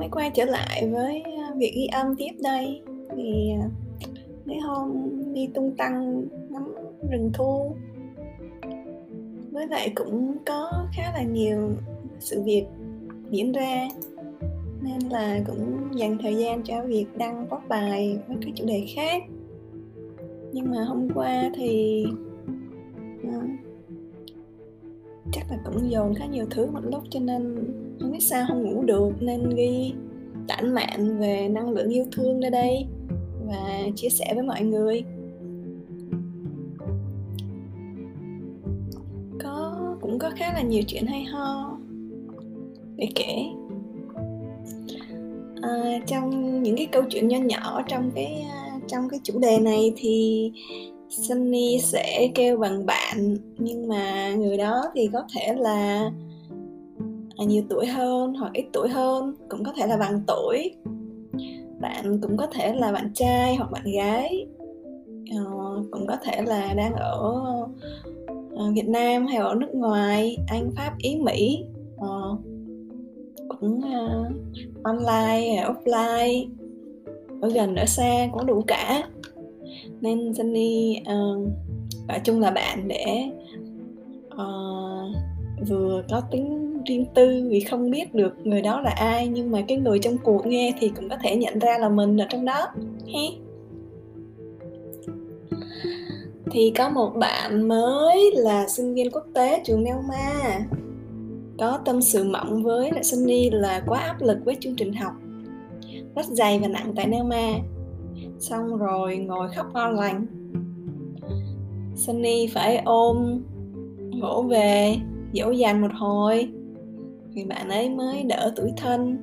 mới quay trở lại với à, việc ghi âm tiếp đây. Thì à, mấy hôm đi tung tăng, ngắm rừng thu. Với lại cũng có khá là nhiều sự việc diễn ra, nên là cũng dành thời gian cho việc đăng post bài với các chủ đề khác. Nhưng mà hôm qua thì à, chắc là cũng dồn khá nhiều thứ một lúc cho nên không biết sao không ngủ được nên ghi tản mạn về năng lượng yêu thương nơi đây và chia sẻ với mọi người. Có cũng có khá là nhiều chuyện hay ho. Để kể. À, trong những cái câu chuyện nho nhỏ trong cái à, trong cái chủ đề này thì Sunny sẽ kêu bằng bạn nhưng mà người đó thì có thể là nhiều tuổi hơn hoặc ít tuổi hơn cũng có thể là bằng tuổi. Bạn cũng có thể là bạn trai hoặc bạn gái. Uh, cũng có thể là đang ở uh, Việt Nam hay ở nước ngoài Anh Pháp Ý Mỹ. Uh, cũng uh, online offline ở gần ở xa cũng đủ cả. Nên Sunny uh, chung là bạn để uh, vừa có tính riêng tư vì không biết được người đó là ai, nhưng mà cái người trong cuộc nghe thì cũng có thể nhận ra là mình ở trong đó, he. Thì có một bạn mới là sinh viên quốc tế trường Nelma có tâm sự mỏng với lại Sunny là quá áp lực với chương trình học. Rất dày và nặng tại Nelma xong rồi ngồi khóc ngon lành Sunny phải ôm, vỗ về, dỗ dành một hồi thì bạn ấy mới đỡ tuổi thân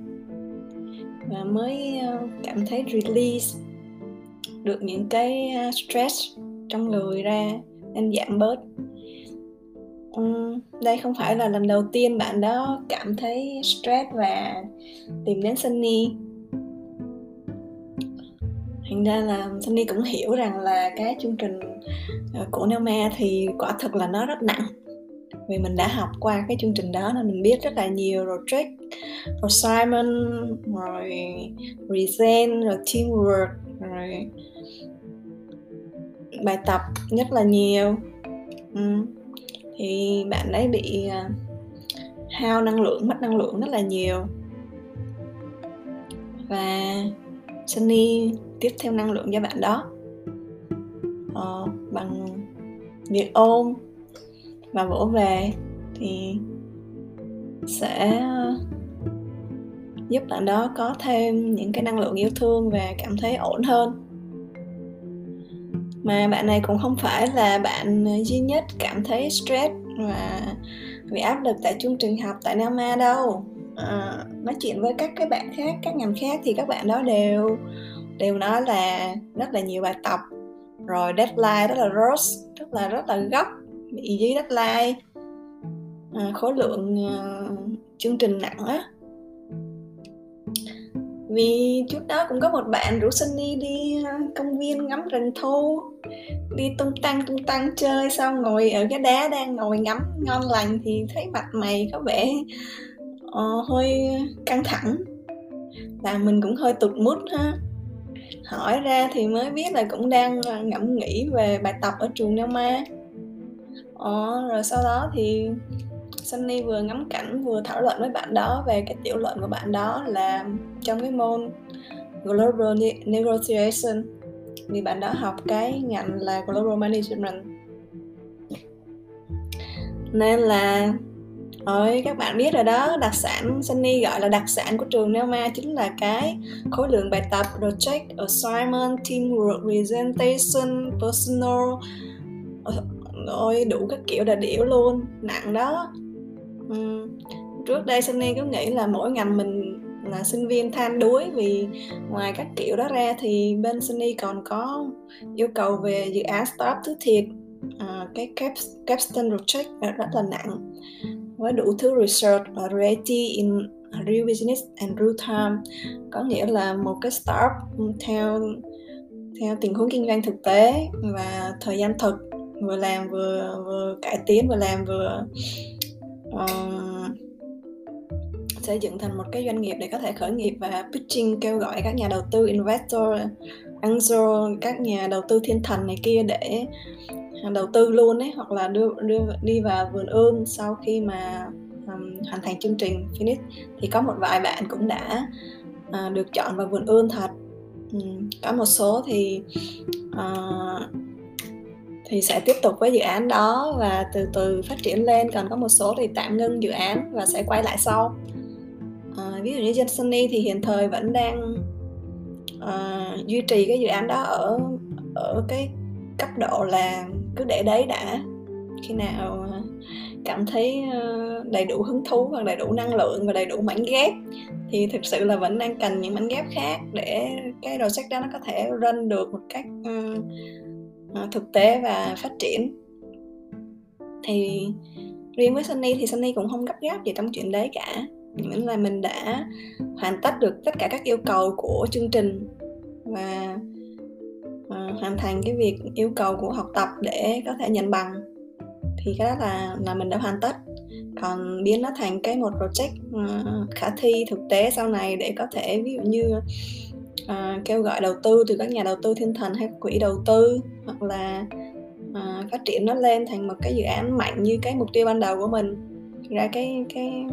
và mới ờ, cảm thấy release được những cái ờ, stress trong người ra nên giảm bớt. Ừ, đây không phải là lần đầu tiên bạn đó cảm thấy stress và tìm đến Sunny. Thành ra là Sunny cũng hiểu rằng là cái chương trình ờ, của Neoma thì quả thực là nó rất nặng vì mình đã học qua cái chương trình đó nên mình biết rất là nhiều. Rồi trick rồi Simon rồi Resent rồi teamwork rồi bài tập rất là nhiều. Ừ. thì bạn ấy bị à, hao năng lượng mất năng lượng rất là nhiều. Và Sunny tiếp theo năng lượng cho bạn đó. Ờ, bằng việc ôm và vỗ về thì sẽ ờ, giúp bạn đó có thêm những cái năng lượng yêu thương và cảm thấy ổn hơn. Mà bạn này cũng không phải là bạn duy nhất cảm thấy stress và bị áp lực tại chương trình học tại Nam Ma đâu. À, nói chuyện với các cái bạn khác các ngành khác thì các bạn đó đều đều nói là rất là nhiều bài tập rồi deadline rất là rush rất là rất là gấp bị dưới deadline à, khối lượng à, chương trình nặng á. Vì trước đó cũng có một bạn rủ Sunny đi à, công viên ngắm rừng thu đi tung tăng tung tăng chơi xong ngồi ở cái đá đang ngồi ngắm ngon lành thì thấy mặt mày có vẻ uh, hơi căng thẳng. Là mình cũng hơi tụt mút ha. Hỏi ra thì mới biết là cũng đang à, ngẫm nghĩ về bài tập ở trường Nam Ma ờ, rồi sau đó thì Sunny vừa ngắm cảnh vừa thảo luận với bạn đó về cái tiểu luận của bạn đó là trong cái môn Global Negotiation. Vì bạn đó học cái ngành là Global Management. Nên là Ôi, các bạn biết rồi đó, đặc sản Sunny gọi là đặc sản của trường Neoma chính là cái khối lượng bài tập, project, assignment, teamwork, presentation, personal, ôi đủ các kiểu đà điểu luôn nặng đó. Ừ. trước đây Sunny cứ nghĩ là mỗi ngành mình là sinh viên than đuối vì ngoài các kiểu đó ra thì bên Sunny còn có yêu cầu về dự án startup thứ thiệt. À, cái cap, capstone project rất là nặng với đủ thứ research và reality in real business and real time. Có nghĩa là một cái startup theo theo tình huống kinh doanh thực tế và thời gian thực vừa làm vừa vừa cải tiến vừa làm vừa uh, xây dựng thành một cái doanh nghiệp để có thể khởi nghiệp và pitching kêu gọi các nhà đầu tư investor angel các nhà đầu tư thiên thần này kia để đầu tư luôn ấy hoặc là đưa đưa đi vào vườn ươm sau khi mà um, hoàn thành chương trình finish. Thì có một vài bạn cũng đã uh, được chọn vào vườn ươm thật. Um, có một số thì uh, thì sẽ tiếp tục với dự án đó và từ từ phát triển lên. Còn có một số thì tạm ngưng dự án và sẽ quay lại sau. À, ví dụ như trên thì hiện thời vẫn đang uh, duy trì cái dự án đó ở ở cái cấp độ là cứ để đấy đã. Khi nào à, cảm thấy à, đầy đủ hứng thú và đầy đủ năng lượng và đầy đủ mảnh ghép thì thực sự là vẫn đang cần những mảnh ghép khác để cái project đó nó có thể run được một cách uh, Ờ, thực tế và phát triển. Thì riêng với Sunny thì Sunny cũng không gấp gáp gì trong chuyện đấy cả. Nghĩa là mình đã hoàn tất được tất cả các yêu cầu của chương trình và uh, hoàn thành cái việc yêu cầu của học tập để có thể nhận bằng thì cái đó là là mình đã hoàn tất. Còn biến nó thành cái một project uh, khả thi thực tế sau này để có thể ví dụ như uh, kêu gọi đầu tư từ các nhà đầu tư thiên thần hay quỹ đầu tư hoặc là uh, phát triển nó lên thành một cái dự án mạnh như cái mục tiêu ban đầu của mình. Ra cái cái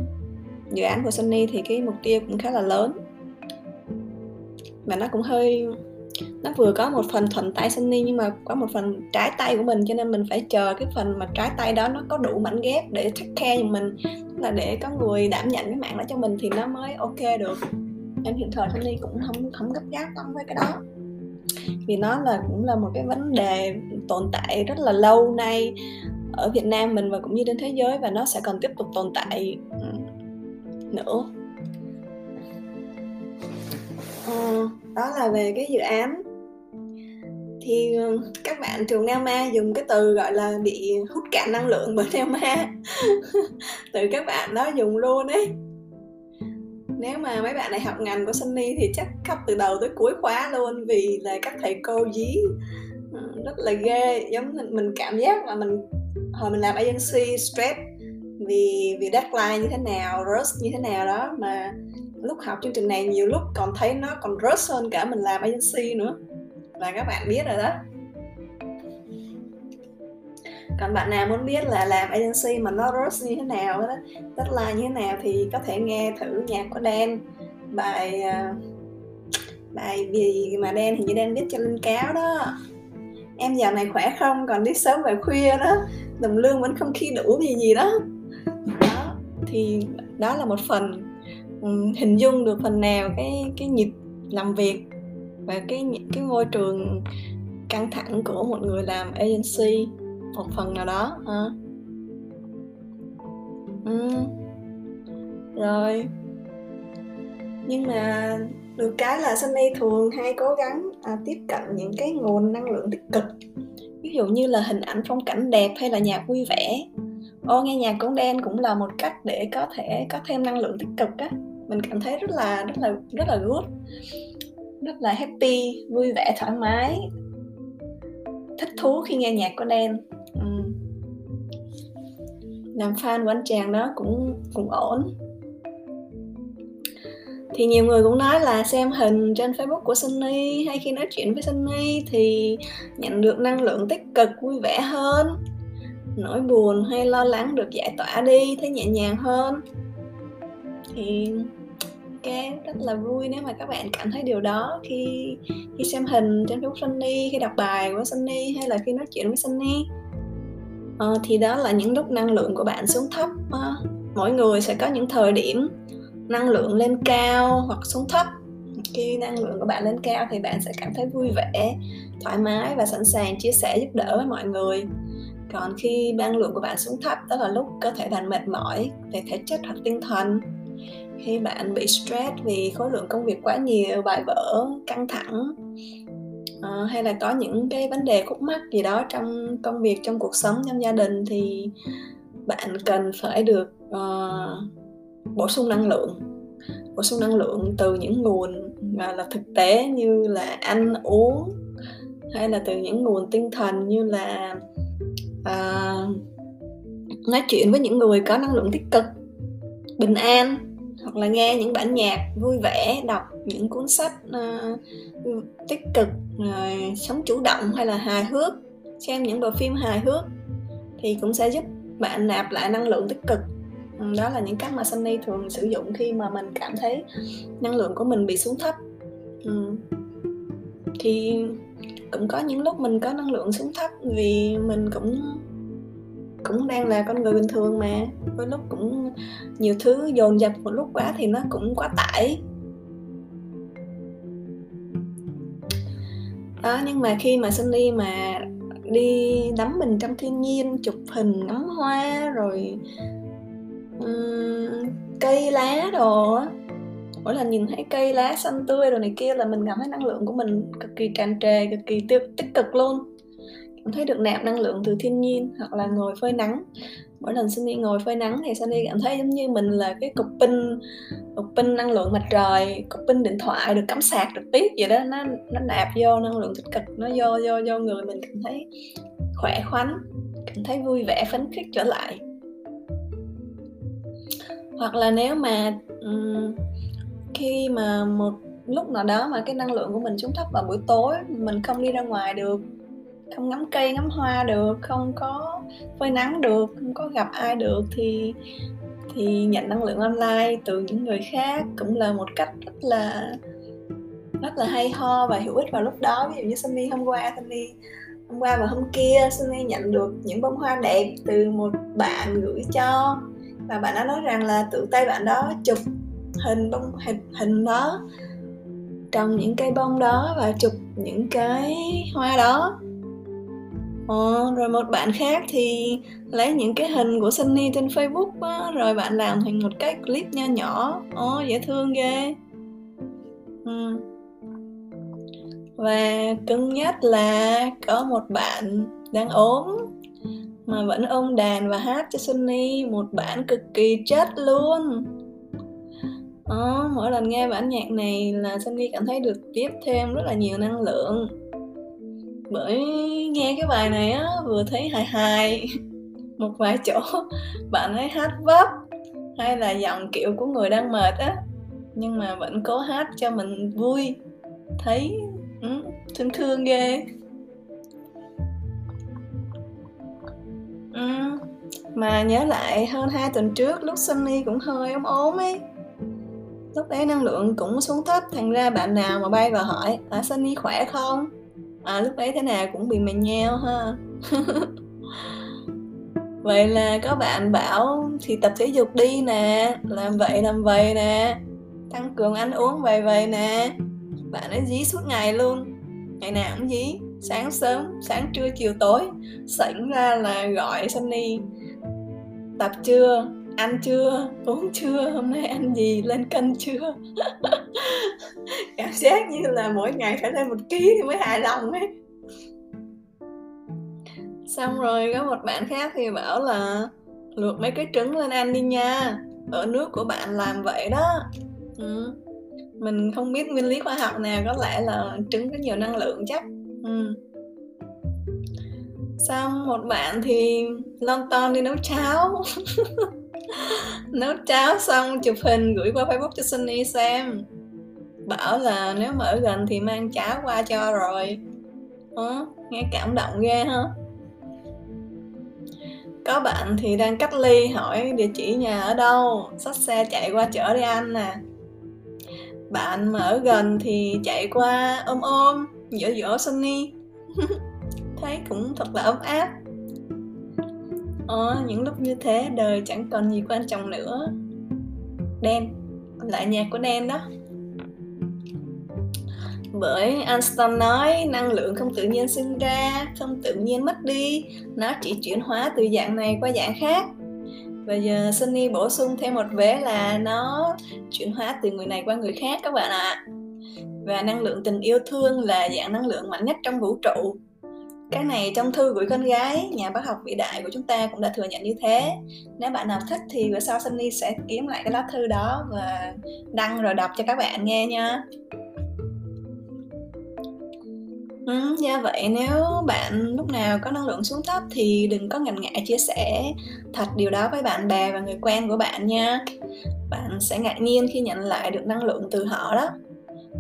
dự án của Sunny thì cái mục tiêu cũng khá là lớn. Và nó cũng hơi nó vừa có một phần thuận tay Sunny nhưng mà có một phần trái tay của mình cho nên mình phải chờ cái phần mà trái tay đó nó có đủ mảnh ghép để take care cho mình. Là để có người đảm nhận cái mạng đó cho mình thì nó mới ok được nên hiện thời Sunny cũng không không gấp gáp lắm với cái đó. Vì nó là cũng là một cái vấn đề tồn tại rất là lâu nay ở Việt Nam mình và cũng như trên thế giới và nó sẽ còn tiếp tục tồn tại nữa. À, đó là về cái dự án. Thì ờ, các bạn trường Nelma dùng cái từ gọi là bị hút cạn năng lượng bởi Nelma từ các bạn đó dùng luôn ấy nếu mà mấy bạn này học ngành của Sunny thì chắc khóc từ đầu tới cuối khóa luôn vì là các thầy cô dí ờ, rất là ghê. Giống mình, mình cảm giác là mình hồi mình làm agency stress vì vì deadline như thế nào rush như thế nào đó mà lúc học chương trình này nhiều lúc còn thấy nó còn rush hơn cả mình làm agency nữa. Và các bạn biết rồi đó còn bạn nào muốn biết là làm agency mà nó rớt như thế nào đó, deadline như thế nào thì có thể nghe thử nhạc của đen bài à, bài vì mà đen thì như đen viết cho linh cáo đó. Em giờ này khỏe không? Còn đi sớm về khuya đó. Đồng lương vẫn không khi đủ gì gì đó. Đó, thì đó là một phần hình dung được phần nào cái cái nhịp làm việc và cái cái môi trường căng thẳng của một người làm agency một phần nào đó ha ừ. rồi. Nhưng mà được cái là Sunny thường hay cố gắng à, tiếp cận những cái nguồn năng lượng tích cực. Ví dụ như là hình ảnh phong cảnh đẹp hay là nhạc vui vẻ. Ô nghe nhạc cũng đen cũng là một cách để có thể có thêm năng lượng tích cực á. Mình cảm thấy rất là rất là rất là good. Rất là happy vui vẻ thoải mái. Thích thú khi nghe nhạc của đen làm fan của anh chàng đó cũng cũng ổn. Thì nhiều người cũng nói là xem hình trên Facebook của Sunny, hay khi nói chuyện với Sunny thì nhận được năng lượng tích cực, vui vẻ hơn. Nỗi buồn hay lo lắng được giải tỏa đi, thấy nhẹ nhàng hơn. Thì ok rất là vui nếu mà các bạn cảm thấy điều đó khi khi xem hình trên Facebook Sunny, khi đọc bài của Sunny, hay là khi nói chuyện với Sunny à, thì đó là những lúc năng lượng của bạn xuống thấp à, mỗi người sẽ có những thời điểm năng lượng lên cao hoặc xuống thấp. Khi năng lượng của bạn lên cao thì bạn sẽ cảm thấy vui vẻ thoải mái và sẵn sàng chia sẻ giúp đỡ với mọi người. Còn khi năng lượng của bạn xuống thấp đó là lúc cơ thể bạn mệt mỏi về thể chất hoặc tinh thần. Khi bạn bị stress vì khối lượng công việc quá nhiều bài vở căng thẳng uh, hay là có những cái vấn đề khúc mắc gì đó trong công việc trong cuộc sống trong gia đình thì bạn cần phải được uh, bổ sung năng lượng bổ sung năng lượng từ những nguồn mà là thực tế như là ăn uống hay là từ những nguồn tinh thần như là uh, nói chuyện với những người có năng lượng tích cực bình an hoặc là nghe những bản nhạc vui vẻ đọc những cuốn sách uh, tích cực uh, sống chủ động hay là hài hước xem những bộ phim hài hước thì cũng sẽ giúp bạn nạp lại năng lượng tích cực ừ, đó là những cách mà Sunny thường sử dụng khi mà mình cảm thấy năng lượng của mình bị xuống thấp ừ. thì cũng có những lúc mình có năng lượng xuống thấp vì mình cũng cũng đang là con người bình thường mà. Đôi lúc cũng nhiều thứ dồn dập một lúc quá thì nó cũng quá tải. Đó nhưng mà khi mà Sunny mà đi đắm mình trong thiên nhiên chụp hình ngắm hoa rồi um, cây lá đồ mỗi lần nhìn thấy cây lá xanh tươi rồi này kia là mình cảm thấy năng lượng của mình cực kỳ tràn trề cực kỳ tiêu, tích cực luôn cảm thấy được nạp năng lượng từ thiên nhiên hoặc là ngồi phơi nắng. Mỗi lần Sunny ngồi phơi nắng thì Sunny cảm thấy giống như mình là cái cục pin cục pin năng lượng mặt trời cục pin điện thoại được cắm sạc trực tiếp vậy đó. Nó nó nạp vô năng lượng tích cực nó vô vô vô người mình cảm thấy khỏe khoắn cảm thấy vui vẻ phấn khích trở lại. Hoặc là nếu mà um, khi mà một lúc nào đó mà cái năng lượng của mình xuống thấp vào buổi tối mình không đi ra ngoài được không ngắm cây, ngắm hoa được, không có phơi nắng được, không có gặp ai được thì thì nhận năng lượng online từ những người khác cũng là một cách rất là rất là hay ho và hữu ích vào lúc đó. Ví dụ như Sunny hôm qua, Sunny hôm qua và hôm kia, Sunny nhận được những bông hoa đẹp từ một bạn gửi cho và bạn đã nói rằng là tự tay bạn đó chụp hình bông, hình hình đó trồng những cây bông đó và chụp những cái hoa đó. Ờ, rồi một bạn khác thì lấy những cái hình của Sunny trên Facebook á, rồi bạn làm thành một cái clip nho nhỏ. Ồ, dễ thương ghê. Ừ. Và cứng nhất là có một bạn đang ốm mà vẫn ôm đàn và hát cho Sunny một bản cực kỳ chất luôn. Ờ, mỗi lần nghe bản nhạc này là Sunny cảm thấy được tiếp thêm rất là nhiều năng lượng bởi nghe cái bài này á vừa thấy hài hài. Một vài chỗ bạn ấy hát vấp hay là giọng kiểu của người đang mệt á. Nhưng mà vẫn cố hát cho mình vui. Thấy ừ, thương thương ghê. Ừ. mà nhớ lại hơn hai tuần trước lúc Sunny cũng hơi ốm ốm ấy. Lúc đấy năng lượng cũng xuống thấp thành ra bạn nào mà bay vào hỏi à Sunny khỏe không? À lúc ấy thế nào cũng bị mày nheo ha. Vậy là có bạn bảo thì tập thể dục đi nè, làm vậy làm vậy nè, tăng cường ăn uống vậy vậy nè. Bạn ấy dí suốt ngày luôn. Ngày nào cũng dí, sáng sớm, sáng trưa, chiều tối sảnh ra là gọi Sunny. Tập chưa? Ăn chưa uống chưa hôm nay ăn gì, lên cân chưa? Cảm giác như là mỗi ngày phải lên một ký thì mới hài lòng ấy. Xong rồi có một bạn khác thì bảo là, luộc mấy cái trứng lên ăn đi nha, ở nước của bạn làm vậy đó. Ừ. mình không biết nguyên lý khoa học nào, có lẽ là trứng có nhiều năng lượng chắc. Ừ. xong một bạn thì lon ton đi nấu cháo. nấu cháo xong chụp hình gửi qua facebook cho Sunny xem. Bảo là nếu mà ở gần thì mang cháo qua cho rồi. Hả? nghe cảm động ghê ha. Có bạn thì đang cách ly, hỏi địa chỉ nhà ở đâu? Xách xe chạy qua chở đi ăn nè à. bạn mà ở gần thì chạy qua ôm ôm, dỗ dỗ Sunny. Thấy cũng thật là ấm áp. Ờ, những lúc như thế đời chẳng còn gì quan trọng nữa Đen, lại nhạc của Đen đó bởi Einstein nói năng lượng không tự nhiên sinh ra, không tự nhiên mất đi, nó chỉ chuyển hóa từ dạng này qua dạng khác. Bây giờ Sunny bổ sung thêm một vế là nó chuyển hóa từ người này qua người khác các bạn ạ. À. Và năng lượng tình yêu thương là dạng năng lượng mạnh nhất trong vũ trụ cái này trong thư gửi con gái nhà bác học vĩ đại của chúng ta cũng đã thừa nhận như thế nếu bạn nào thích thì bữa sau Sunny sẽ kiếm lại cái lá thư đó và đăng rồi đọc cho các bạn nghe nha Ừ, do vậy nếu bạn lúc nào có năng lượng xuống thấp thì đừng có ngần ngại chia sẻ thật điều đó với bạn bè và người quen của bạn nha. Bạn sẽ ngạc nhiên khi nhận lại được năng lượng từ họ đó.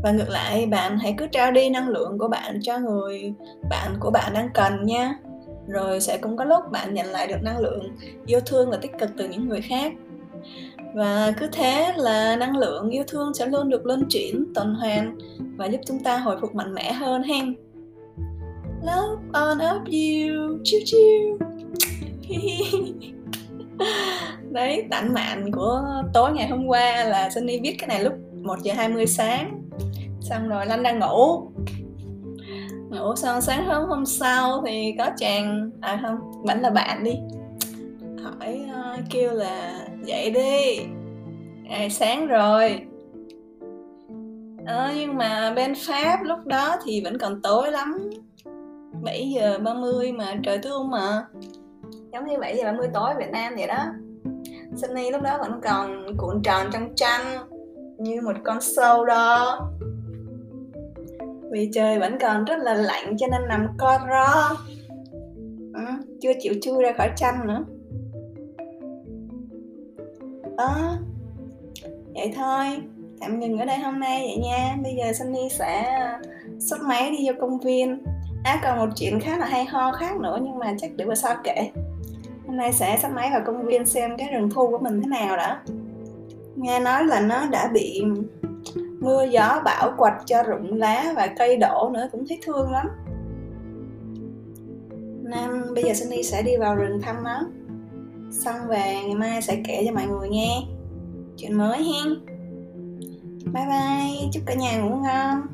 Và ngược lại, bạn hãy cứ trao đi năng lượng của bạn cho người bạn của bạn đang cần nha. Rồi sẽ cũng có lúc bạn nhận lại được năng lượng yêu thương và tích cực từ những người khác. Và cứ thế là năng lượng yêu thương sẽ luôn được luân chuyển, tuần hoàn và giúp chúng ta hồi phục mạnh mẽ hơn hen love on up you chiu chiu đấy tản mạn của tối ngày hôm qua là Sunny viết cái này lúc 1 giờ 20 sáng xong rồi Lanh đang ngủ. Ngủ xong sáng hôm hôm sau thì có chàng à không vẫn là bạn đi. Hỏi uh, kêu là dậy đi ngày sáng rồi. À, nhưng mà bên Pháp lúc đó thì vẫn còn tối lắm. 7 giờ 30 mà trời thương mà. Giống như 7 giờ 30 tối Việt Nam vậy đó. Sunny lúc đó vẫn còn cuộn tròn trong chăn như một con sâu đó vì trời vẫn còn rất là lạnh cho nên nằm co ro. Ừ, chưa chịu chui ra khỏi chăn nữa. Đó vậy thôi. Tạm ngừng ở đây hôm nay vậy nha. Bây giờ Sunny sẽ xuất máy đi vô công viên. À còn một chuyện khá là hay ho khác nữa nhưng mà chắc để bữa sau kể. Hôm nay sẽ sắp máy vào công viên xem cái rừng thu của mình thế nào đó Nghe nói là nó đã bị mưa gió bão quạch cho rụng lá và cây đổ nữa cũng thấy thương lắm. Nên bây giờ Sunny sẽ đi vào rừng thăm nó. Xong về ngày mai sẽ kể cho mọi người nghe Chuyện mới hen. Bye bye, chúc cả nhà ngủ ngon